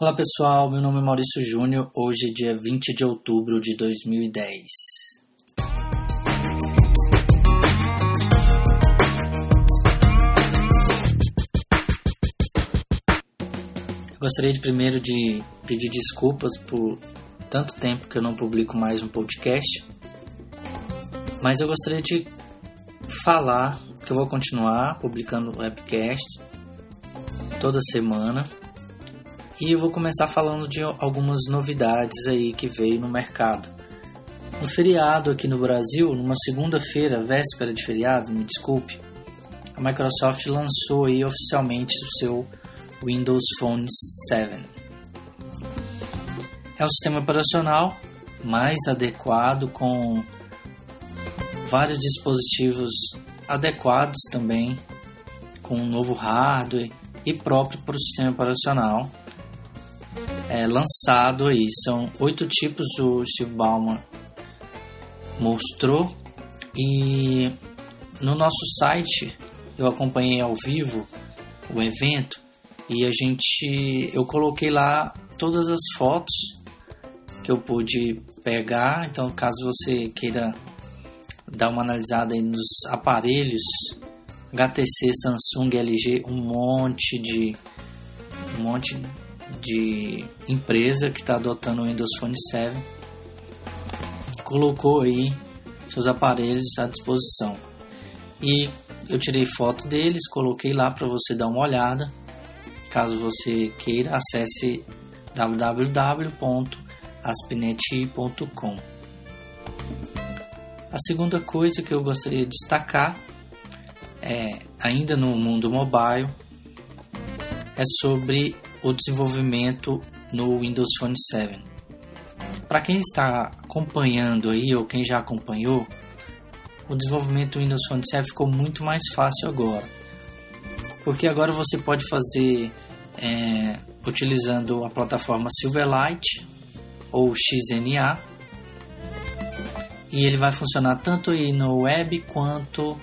Olá pessoal, meu nome é Maurício Júnior. Hoje é dia 20 de outubro de 2010. Eu gostaria de primeiro de pedir desculpas por tanto tempo que eu não publico mais um podcast, mas eu gostaria de falar que eu vou continuar publicando webcasts toda semana e eu vou começar falando de algumas novidades aí que veio no mercado. No feriado aqui no Brasil, numa segunda-feira, véspera de feriado, me desculpe, a Microsoft lançou aí oficialmente o seu Windows Phone 7. É um sistema operacional mais adequado com vários dispositivos adequados também com um novo hardware e próprio para o sistema operacional é, lançado aí. São oito tipos o Steve Ballmer mostrou e no nosso site eu acompanhei ao vivo o evento e a gente eu coloquei lá todas as fotos que eu pude pegar. Então, caso você queira dar uma analisada nos aparelhos HTC, Samsung, LG, um monte de um monte de empresa que está adotando o Windows Phone 7 colocou aí seus aparelhos à disposição. E eu tirei foto deles, coloquei lá para você dar uma olhada. Caso você queira, acesse www.aspinet.com. A segunda coisa que eu gostaria de destacar é, ainda no mundo mobile, é sobre o desenvolvimento no Windows Phone 7. Para quem está acompanhando aí ou quem já acompanhou, o desenvolvimento do Windows Phone 7 ficou muito mais fácil agora. Porque agora você pode fazer é, utilizando a plataforma Silverlight ou XNA e ele vai funcionar tanto aí no web quanto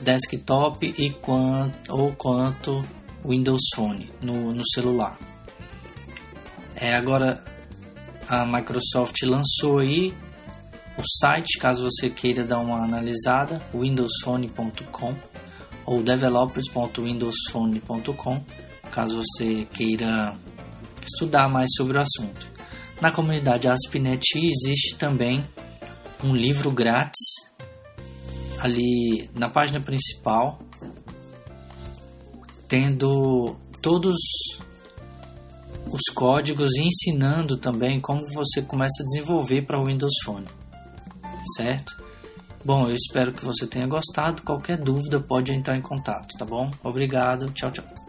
desktop e quanto, ou quanto Windows Phone no, no celular. É, agora a Microsoft lançou aí o site, caso você queira dar uma analisada, windowsphone.com ou developers.windowsphone.com, caso você queira estudar mais sobre o assunto. Na comunidade ASP.NET existe também um livro grátis ali na página principal tendo todos os códigos e ensinando também como você começa a desenvolver para o Windows Phone, certo? Bom, eu espero que você tenha gostado. Qualquer dúvida pode entrar em contato, tá bom? Obrigado, tchau, tchau.